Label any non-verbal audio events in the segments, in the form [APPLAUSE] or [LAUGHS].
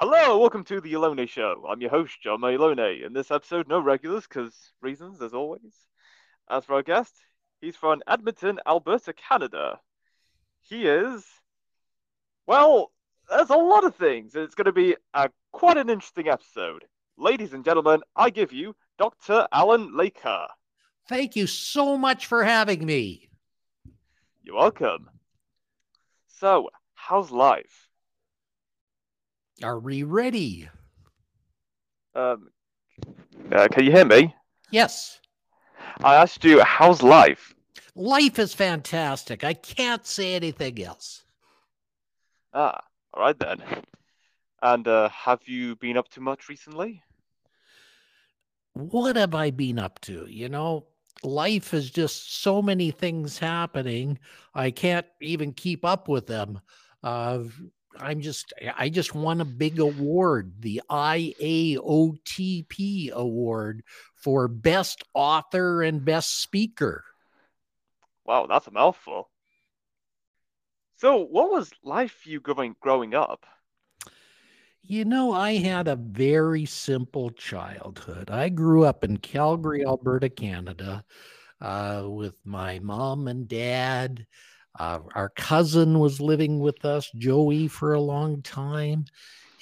Hello, welcome to the Alone Show. I'm your host, John Malone. In this episode, no regulars, because reasons, as always. As for our guest, he's from Edmonton, Alberta, Canada. He is, well, there's a lot of things. And it's going to be a, quite an interesting episode. Ladies and gentlemen, I give you Dr. Alan Laker. Thank you so much for having me. You're welcome. So, how's life? Are we ready? Um, uh, can you hear me? Yes. I asked you, how's life? Life is fantastic. I can't say anything else. Ah, all right then. And uh, have you been up to much recently? What have I been up to? You know, life is just so many things happening. I can't even keep up with them. Uh, I'm just I just won a big award, the IAOTP award for best author and best speaker. Wow, that's a mouthful. So, what was life for you growing growing up? You know, I had a very simple childhood. I grew up in Calgary, Alberta, Canada, uh, with my mom and dad. Uh, our cousin was living with us, Joey, for a long time.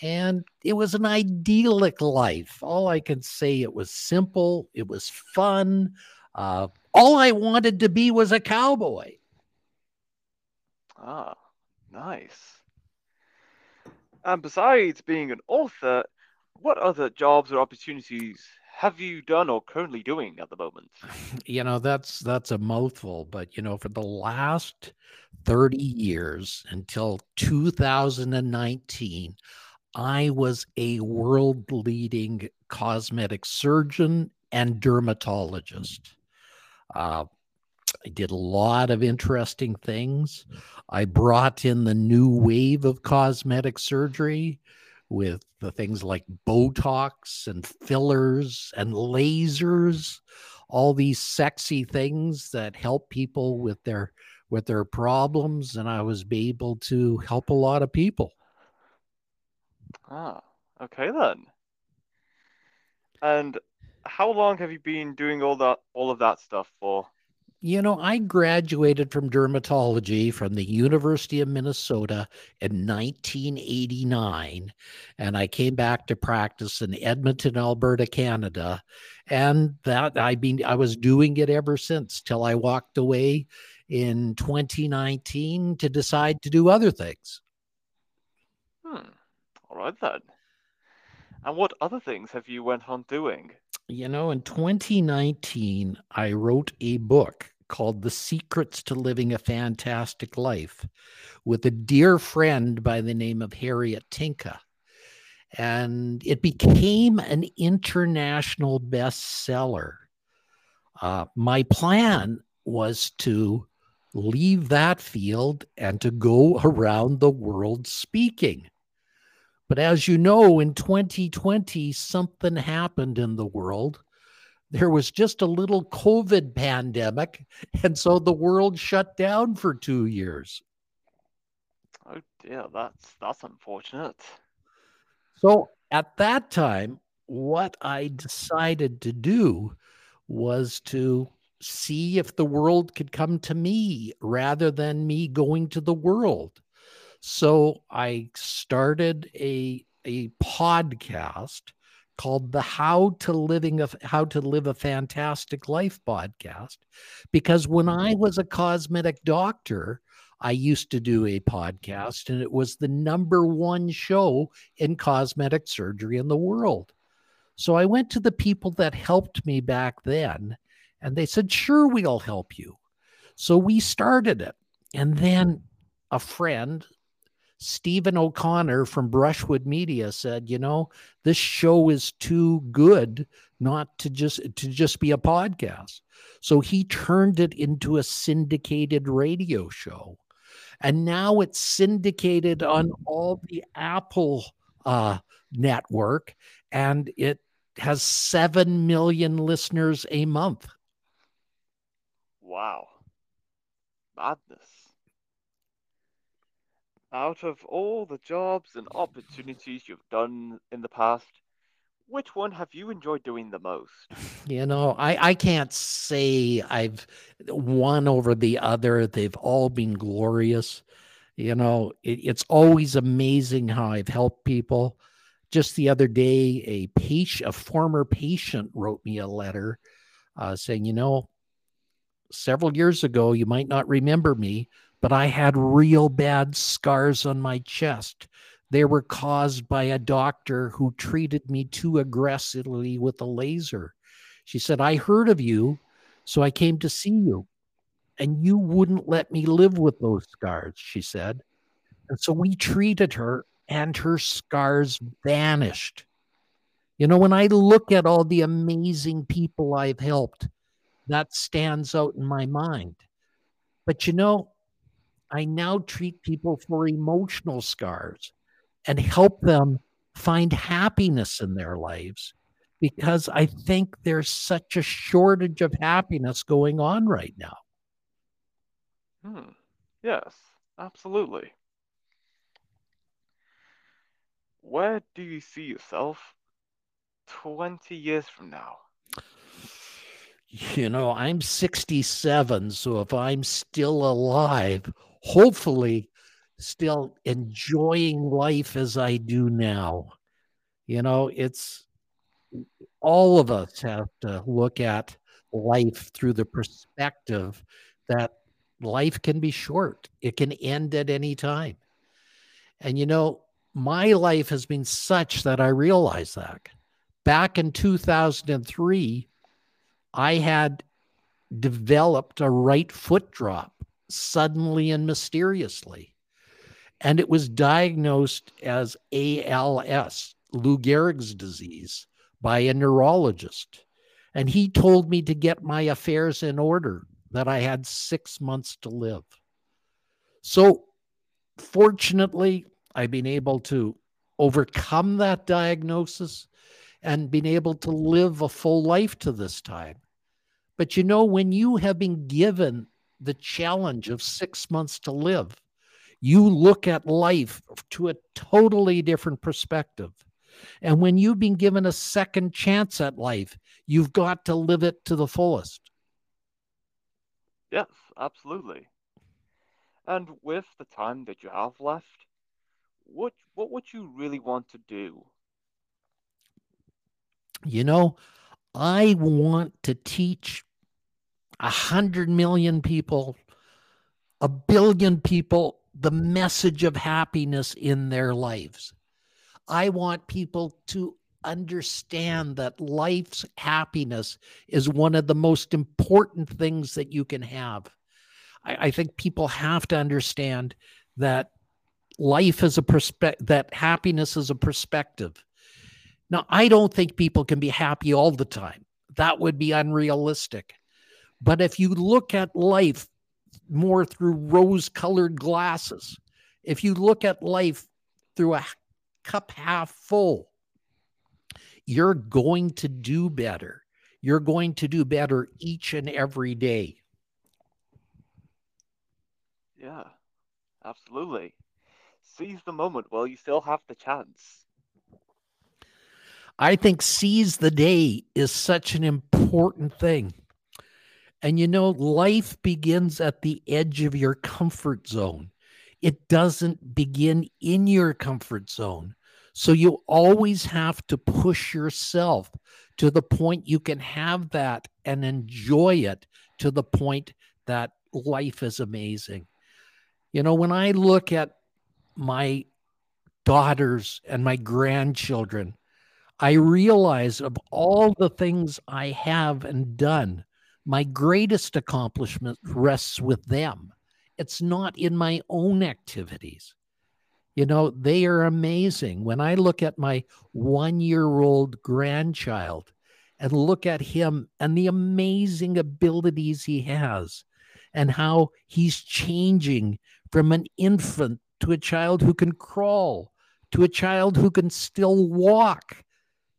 And it was an idyllic life. All I can say, it was simple, it was fun. Uh, all I wanted to be was a cowboy. Ah, nice. And besides being an author, what other jobs or opportunities have you done or currently doing at the moment? [LAUGHS] You know, that's that's a mouthful, but you know, for the last 30 years until 2019, I was a world leading cosmetic surgeon and dermatologist. Uh, I did a lot of interesting things. I brought in the new wave of cosmetic surgery with the things like Botox and fillers and lasers, all these sexy things that help people with their with their problems and I was able to help a lot of people. Ah, okay then. And how long have you been doing all that all of that stuff for? You know, I graduated from dermatology from the University of Minnesota in 1989, and I came back to practice in Edmonton, Alberta, Canada. And that I've been, I was doing it ever since till I walked away in 2019 to decide to do other things. Hmm. All right then. And what other things have you went on doing? You know, in 2019, I wrote a book called The Secrets to Living a Fantastic Life with a dear friend by the name of Harriet Tinka. And it became an international bestseller. Uh, my plan was to leave that field and to go around the world speaking. But as you know, in 2020, something happened in the world there was just a little COVID pandemic. And so the world shut down for two years. Oh dear, that's that's unfortunate. So at that time, what I decided to do was to see if the world could come to me rather than me going to the world. So I started a a podcast called the How to Living a How to Live a Fantastic Life podcast because when I mm-hmm. was a cosmetic doctor, I used to do a podcast and it was the number one show in cosmetic surgery in the world. So I went to the people that helped me back then and they said, "Sure, we'll help you." So we started it. And then a friend Stephen O'Connor from Brushwood Media said, you know, this show is too good not to just to just be a podcast. So he turned it into a syndicated radio show. And now it's syndicated on all the Apple uh, network and it has 7 million listeners a month. Wow. Madness. Out of all the jobs and opportunities you've done in the past, which one have you enjoyed doing the most? You know, I, I can't say I've one over the other. They've all been glorious. You know, it, it's always amazing how I've helped people. Just the other day, a patient, a former patient wrote me a letter uh, saying, you know, several years ago, you might not remember me, but I had real bad scars on my chest. They were caused by a doctor who treated me too aggressively with a laser. She said, I heard of you, so I came to see you. And you wouldn't let me live with those scars, she said. And so we treated her, and her scars vanished. You know, when I look at all the amazing people I've helped, that stands out in my mind. But you know, I now treat people for emotional scars and help them find happiness in their lives because I think there's such a shortage of happiness going on right now. Hmm. Yes, absolutely. Where do you see yourself 20 years from now? You know, I'm 67, so if I'm still alive, hopefully still enjoying life as I do now. You know, it's all of us have to look at life through the perspective that life can be short, it can end at any time. And, you know, my life has been such that I realize that. Back in 2003, I had developed a right foot drop suddenly and mysteriously. And it was diagnosed as ALS, Lou Gehrig's disease, by a neurologist. And he told me to get my affairs in order, that I had six months to live. So, fortunately, I've been able to overcome that diagnosis and been able to live a full life to this time. But you know, when you have been given the challenge of six months to live, you look at life to a totally different perspective. And when you've been given a second chance at life, you've got to live it to the fullest. Yes, absolutely. And with the time that you have left, what what would you really want to do? You know, I want to teach a hundred million people, a billion people, the message of happiness in their lives. I want people to understand that life's happiness is one of the most important things that you can have. I, I think people have to understand that life is a perspective, that happiness is a perspective. Now, I don't think people can be happy all the time. That would be unrealistic. But if you look at life more through rose colored glasses, if you look at life through a cup half full, you're going to do better. You're going to do better each and every day. Yeah, absolutely. Seize the moment while you still have the chance. I think seize the day is such an important thing. And you know, life begins at the edge of your comfort zone. It doesn't begin in your comfort zone. So you always have to push yourself to the point you can have that and enjoy it to the point that life is amazing. You know, when I look at my daughters and my grandchildren, I realize of all the things I have and done, my greatest accomplishment rests with them. It's not in my own activities. You know, they are amazing. When I look at my one year old grandchild and look at him and the amazing abilities he has and how he's changing from an infant to a child who can crawl to a child who can still walk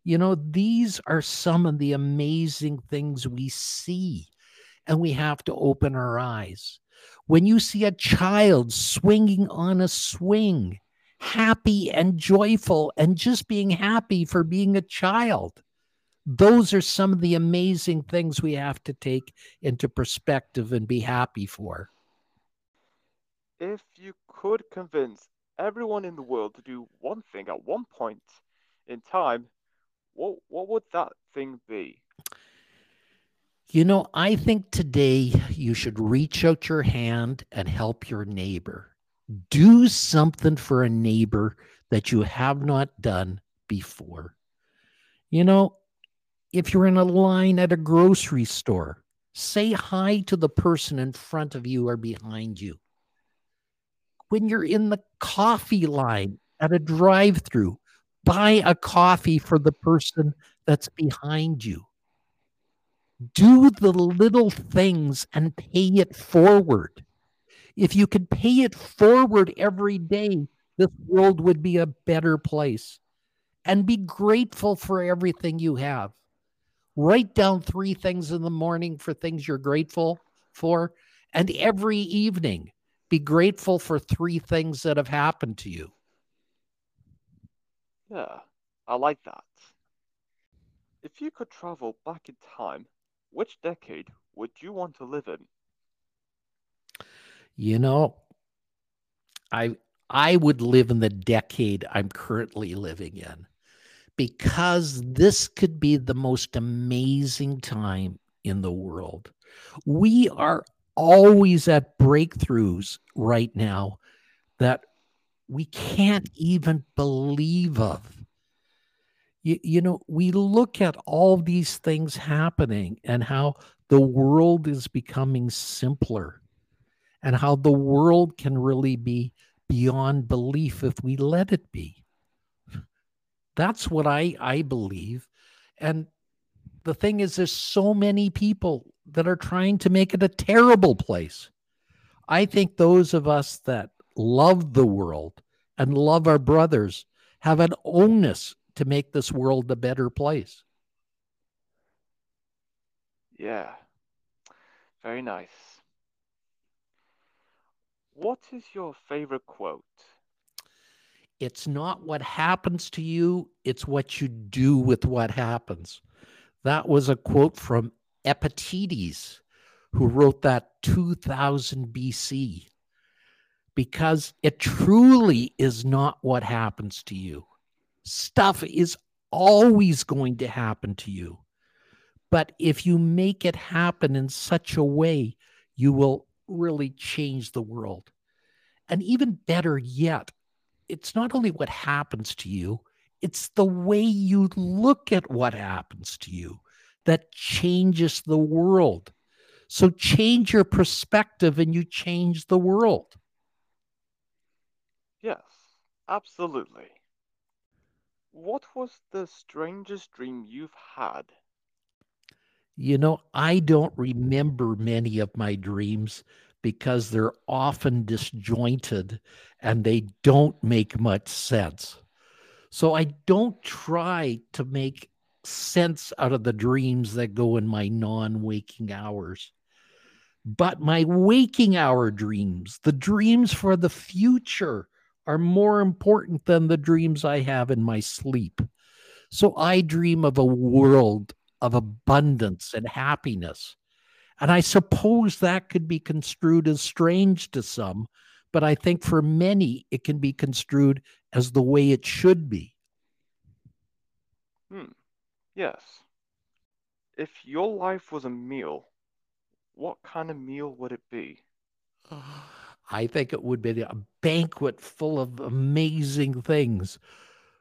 you know, these are some of the amazing things we see, and we have to open our eyes. when you see a child swinging on a swing, happy and joyful, and just being happy for being a child. Those are some of the amazing things we have to take into perspective and be happy for. If you could convince everyone in the world to do one thing at one point in time, what what would that thing be? You know, I think today you should reach out your hand and help your neighbor. Do something for a neighbor that you have not done before. You know, if you're in a line at a grocery store, say hi to the person in front of you or behind you. When you're in the coffee line at a drive through, buy a coffee for the person that's behind you do the little things and pay it forward. If you could pay it forward every day, this world would be a better place. And be grateful for everything you have. Write down three things in the morning for things you're grateful for. And every evening, be grateful for three things that have happened to you. Yeah, I like that. If you could travel back in time which decade would you want to live in? You know, I I would live in the decade I'm currently living in because this could be the most amazing time in the world. We are always at breakthroughs right now that we can't even believe of you, you know, we look at all these things happening and how the world is becoming simpler and how the world can really be beyond belief if we let it be. That's what I, I believe. And the thing is, there's so many people that are trying to make it a terrible place. I think those of us that love the world and love our brothers have an onus to make this world a better place. Yeah, very nice. What is your favorite quote? It's not what happens to you, it's what you do with what happens. That was a quote from Epictetus, who wrote that 2000 BC, because it truly is not what happens to you stuff is always going to happen to you. But if you make it happen in such a way, you will really change the world. And even better yet, it's not only what happens to you, it's the way you look at what happens to you that changes the world. So change your perspective and you change the world. Yes, absolutely. What was the strangest dream you've had? You know, I don't remember many of my dreams because they're often disjointed and they don't make much sense. So I don't try to make sense out of the dreams that go in my non waking hours. But my waking hour dreams, the dreams for the future, are more important than the dreams I have in my sleep. So I dream of a world of abundance and happiness. And I suppose that could be construed as strange to some, but I think for many it can be construed as the way it should be. Hmm. Yes. If your life was a meal, what kind of meal would it be? [SIGHS] I think it would be a banquet full of amazing things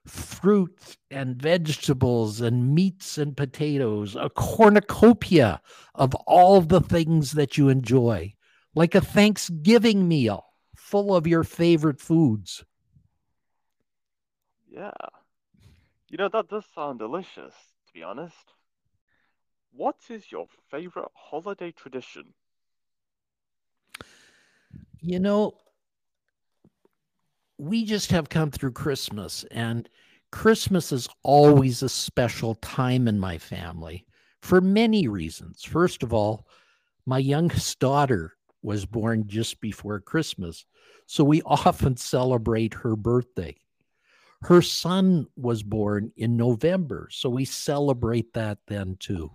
fruits and vegetables and meats and potatoes, a cornucopia of all the things that you enjoy, like a Thanksgiving meal full of your favorite foods. Yeah. You know, that does sound delicious, to be honest. What is your favorite holiday tradition? You know, we just have come through Christmas, and Christmas is always a special time in my family for many reasons. First of all, my youngest daughter was born just before Christmas. So we [LAUGHS] often celebrate her birthday. Her son was born in November. So we celebrate that then too.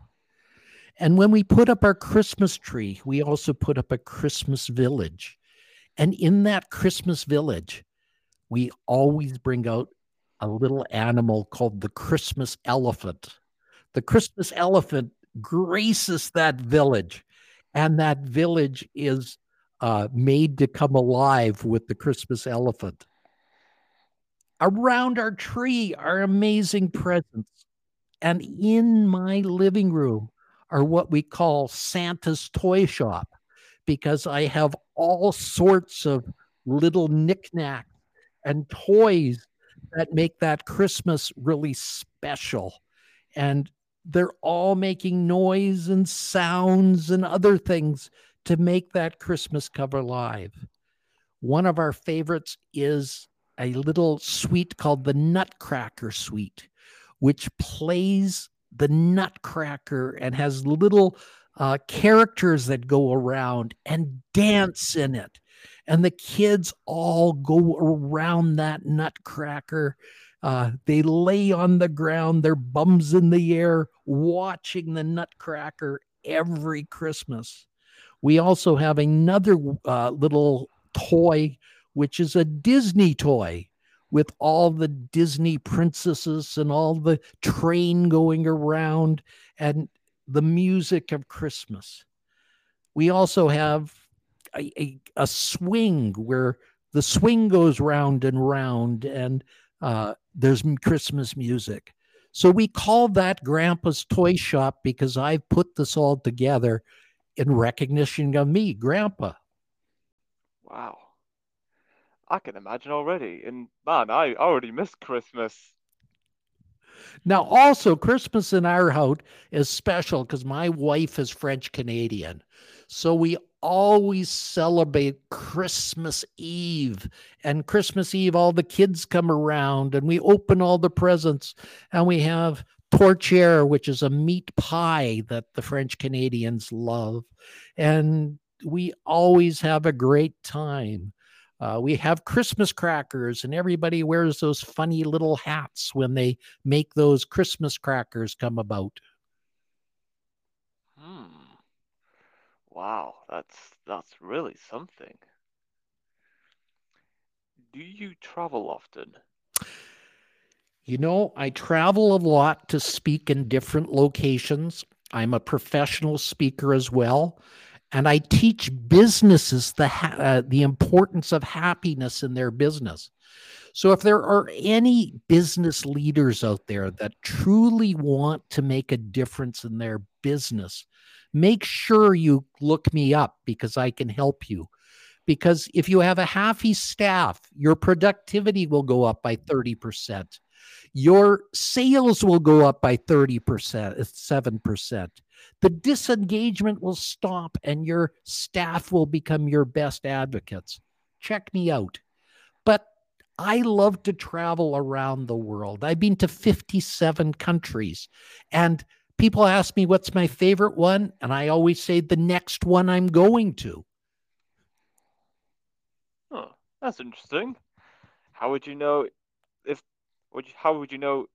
And when we put up our Christmas tree, we also put up a Christmas village. And in that Christmas village, we always bring out a little animal called the Christmas elephant. The Christmas elephant graces that village, and that village is uh, made to come alive with the Christmas elephant. Around our tree are amazing presents. And in my living room are what we call Santa's toy shop because I have all sorts of little knickknacks and toys that make that Christmas really special. And they're all making noise and sounds and other things to make that Christmas cover live. One of our favorites is a little suite called the Nutcracker Suite, which plays the Nutcracker and has little uh, characters that go around and dance in it. And the kids all go around that Nutcracker uh, they lay on the ground, their bums in the air, watching the Nutcracker every Christmas. We also have another uh, little toy, which is a Disney toy with all the Disney princesses and all the train going around and the music of Christmas. We also have a, a, a swing where the swing goes round and round and uh, there's Christmas music. So we call that Grandpa's Toy Shop because I've put this all together in recognition of me, Grandpa. Wow. I can imagine already. And man, I already missed Christmas. Now, also, Christmas in our house is special because my wife is French Canadian. So we always celebrate Christmas Eve. And Christmas Eve, all the kids come around and we open all the presents and we have tourtière, which is a meat pie that the French Canadians love. And we always have a great time. Uh, we have Christmas crackers, and everybody wears those funny little hats when they make those Christmas crackers come about. Hmm. Wow, that's that's really something. Do you travel often? You know, I travel a lot to speak in different locations. I'm a professional speaker as well, and I teach businesses the ha- uh, the importance of happiness in their business. So, if there are any business leaders out there that truly want to make a difference in their business, make sure you look me up because I can help you. Because if you have a happy staff, your productivity will go up by 30%. Your sales will go up by 30%, 7%. The disengagement will stop and your staff will become your best advocates. Check me out. But I love to travel around the world. I've been to 57 countries and people ask me what's my favorite one, and I always say the next one I'm going to. Oh, that's interesting. How would you know if? Would you, how would you know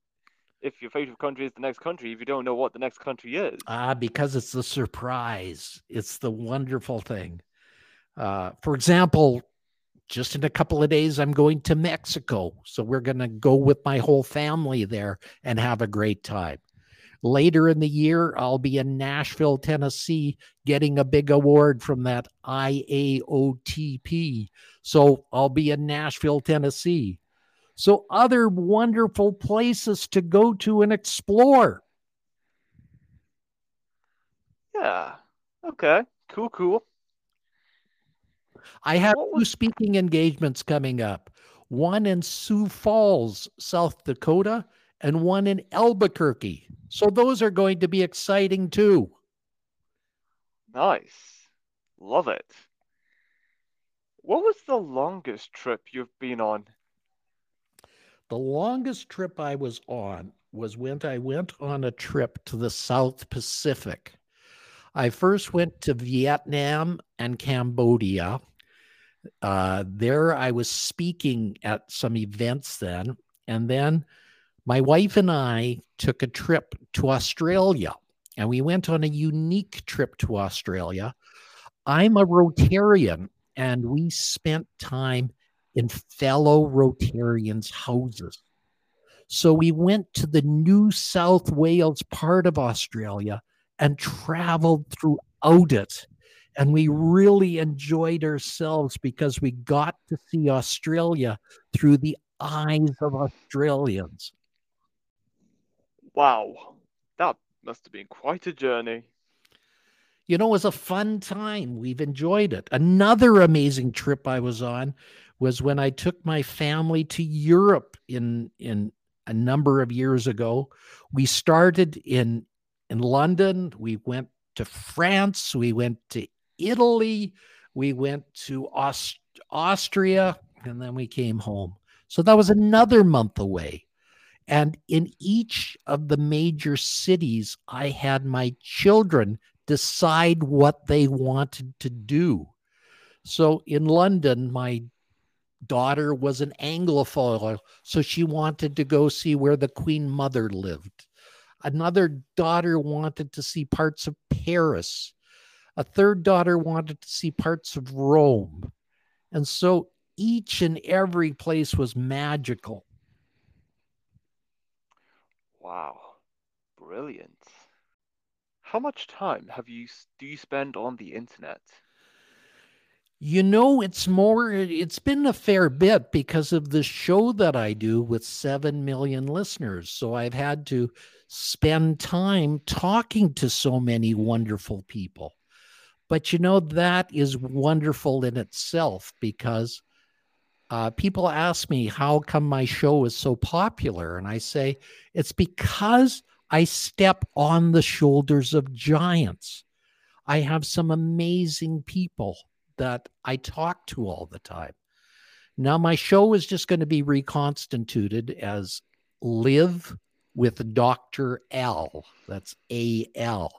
if your favorite country is the next country if you don't know what the next country is? Ah, because it's the surprise. It's the wonderful thing. Uh, for example, just in a couple of days, I'm going to Mexico. So we're going to go with my whole family there and have a great time. Later in the year, I'll be in Nashville, Tennessee, getting a big award from that IAOTP. So I'll be in Nashville, Tennessee. So, other wonderful places to go to and explore. Yeah. Okay. Cool, cool. I have two speaking engagements coming up one in Sioux Falls, South Dakota, and one in Albuquerque. So those are going to be exciting too. Nice. Love it. What was the longest trip you've been on? The longest trip I was on was when I went on a trip to the South Pacific. I first went to Vietnam and Cambodia. Uh, there, I was speaking at some events then. And then my wife and I took a trip to Australia, and we went on a unique trip to Australia. I'm a Rotarian, and we spent time in fellow Rotarians' houses. So we went to the New South Wales part of Australia and traveled throughout it. And we really enjoyed ourselves because we got to see Australia through the eyes of Australians. Wow, that must have been quite a journey. You know, it was a fun time. We've enjoyed it. Another amazing trip I was on was when I took my family to Europe in in a number of years ago. We started in in London, we went to France, we went to Italy, we went to Aust- Austria, and then we came home. So that was another month away. And in each of the major cities, I had my children decide what they wanted to do. So in London, my daughter was an Anglophile, so she wanted to go see where the Queen Mother lived. Another daughter wanted to see parts of Paris. A third daughter wanted to see parts of Rome. And so each and every place was magical. Wow, brilliant. How much time have you do you spend on the internet? You know, it's more, it's been a fair bit because of the show that I do with 7 million listeners. So I've had to spend time talking to so many wonderful people. But you know, that is wonderful in itself because uh, people ask me, how come my show is so popular? And I say, it's because I step on the shoulders of giants. I have some amazing people that I talk to all the time. Now, my show is just going to be reconstituted as Live with Dr. L. That's A L.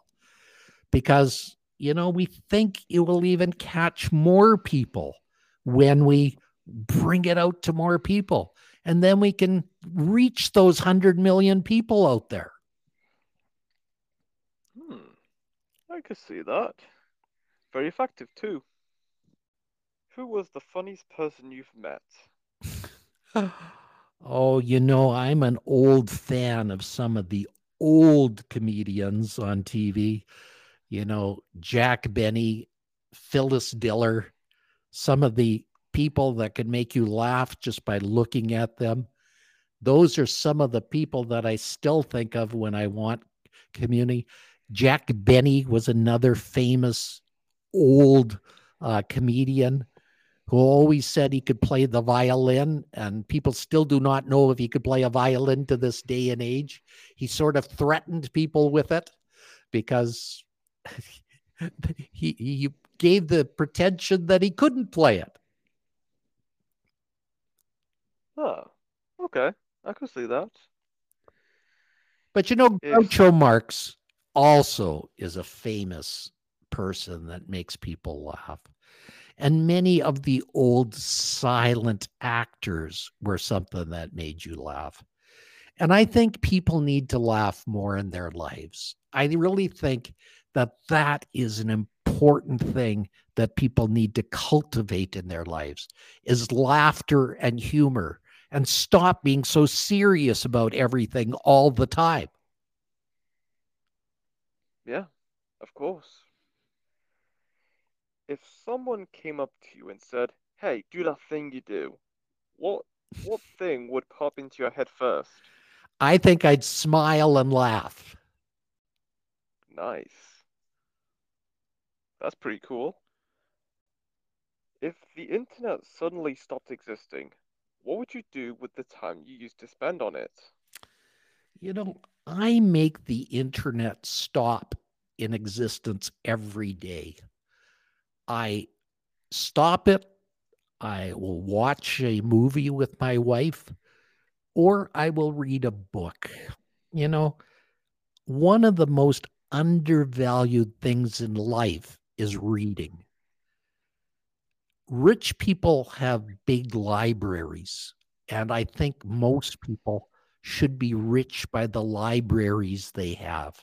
Because, you know, we think it will even catch more people when we bring it out to more people. And then we can reach those 100 million people out there. Hmm. I could see that. Very effective, too. Who was the funniest person you've met? [SIGHS] oh, you know, I'm an old fan of some of the old comedians on TV. You know, Jack Benny, Phyllis Diller, some of the people that can make you laugh just by looking at them. Those are some of the people that I still think of when I want community. Jack Benny was another famous old uh, comedian who always said he could play the violin, and people still do not know if he could play a violin to this day and age. He sort of threatened people with it because [LAUGHS] he, he gave the pretension that he couldn't play it. Oh, okay. I can see that. But you know, Groucho Marx also is a famous person that makes people laugh. And many of the old silent actors were something that made you laugh. And I think people need to laugh more in their lives. I really think that that is an important thing that people need to cultivate in their lives is laughter and humor and stop being so serious about everything all the time. Yeah, of course if someone came up to you and said, "Hey, do that thing you do," what what [LAUGHS] thing would pop into your head first? I think I'd smile and laugh. Nice. That's pretty cool. If the internet suddenly stopped existing, what would you do with the time you used to spend on it? You know, I make the internet stop in existence every day. I stop it. I will watch a movie with my wife, or I will read a book. You know, one of the most undervalued things in life is reading. Rich people have big libraries, and I think most people should be rich by the libraries they have.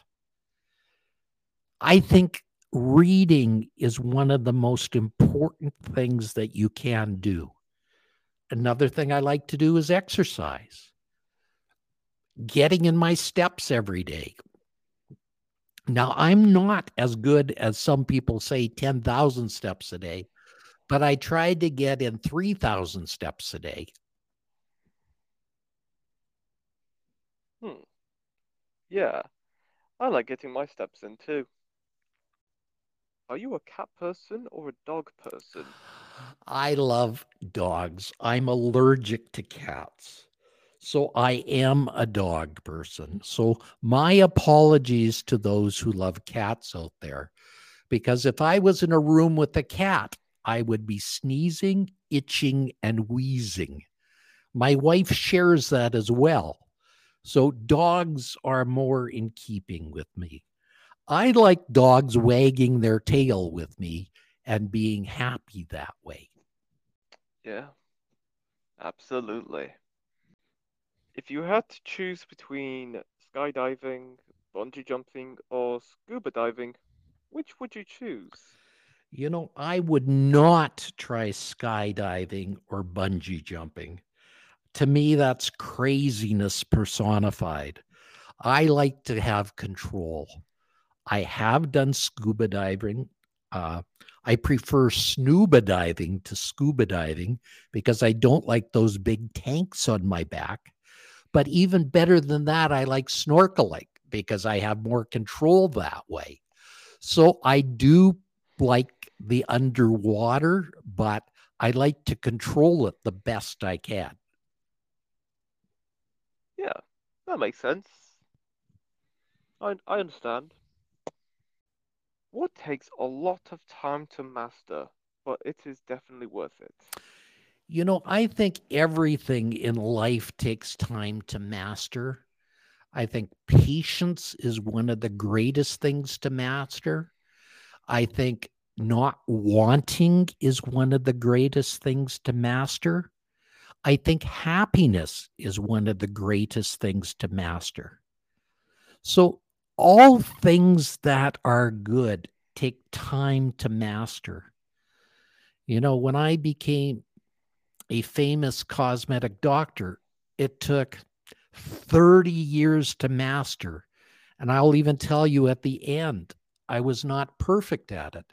I think reading is one of the most important things that you can do. Another thing I like to do is exercise. Getting in my steps every day. Now, I'm not as good as some people say 10,000 steps a day, but I tried to get in 3,000 steps a day. Hmm. Yeah, I like getting my steps in too. Are you a cat person or a dog person? I love dogs. I'm allergic to cats. So I am a dog person. So my apologies to those who love cats out there. Because if I was in a room with a cat, I would be sneezing, itching, and wheezing. My wife shares that as well. So dogs are more in keeping with me. I like dogs wagging their tail with me and being happy that way. Yeah, absolutely. If you had to choose between skydiving, bungee jumping, or scuba diving, which would you choose? You know, I would not try skydiving or bungee jumping. To me, that's craziness personified. I like to have control. I have done scuba diving. Uh, I prefer snuba diving to scuba diving because I don't like those big tanks on my back. But even better than that, I like snorkeling because I have more control that way. So I do like the underwater, but I like to control it the best I can. Yeah, that makes sense. I I understand. What takes a lot of time to master, but it is definitely worth it? You know, I think everything in life takes time to master. I think patience is one of the greatest things to master. I think not wanting is one of the greatest things to master. I think happiness is one of the greatest things to master. So all things that are good take time to master. You know, when I became a famous cosmetic doctor, it took 30 years to master. And I'll even tell you at the end, I was not perfect at it.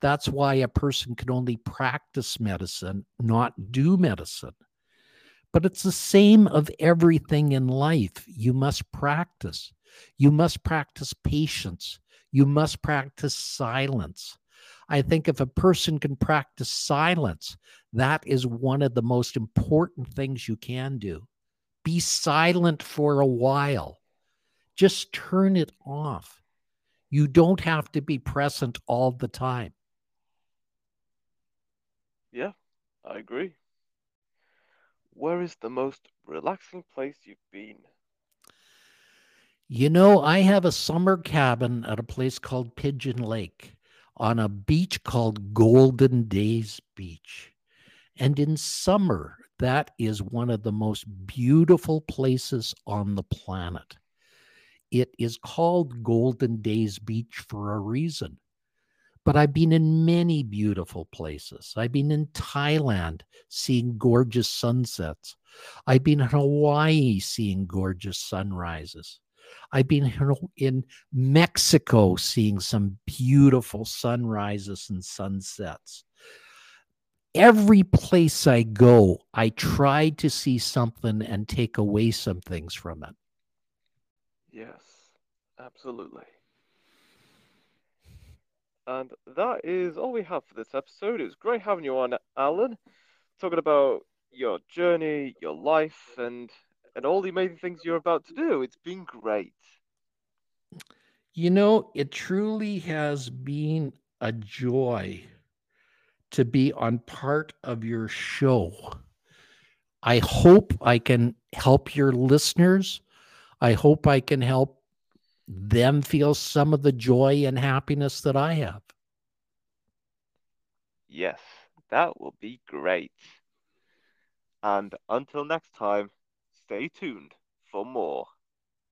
That's why a person can only practice medicine, not do medicine. But it's the same of everything in life. You must practice. You must practice patience. You must practice silence. I think if a person can practice silence, that is one of the most important things you can do. Be silent for a while. Just turn it off. You don't have to be present all the time. Yeah, I agree. Where is the most relaxing place you've been? You know, I have a summer cabin at a place called Pigeon Lake on a beach called Golden Days Beach. And in summer, that is one of the most beautiful places on the planet. It is called Golden Days Beach for a reason. But I've been in many beautiful places. I've been in Thailand seeing gorgeous sunsets. I've been in Hawaii seeing gorgeous sunrises. I've been in Mexico seeing some beautiful sunrises and sunsets. Every place I go, I try to see something and take away some things from it. Yes, absolutely. And that is all we have for this episode. It was great having you on, Alan, talking about your journey, your life, and and all the amazing things you're about to do. It's been great. You know, it truly has been a joy to be on part of your show. I hope I can help your listeners. I hope I can help them feel some of the joy and happiness that I have. Yes, that will be great. And until next time, stay tuned for more.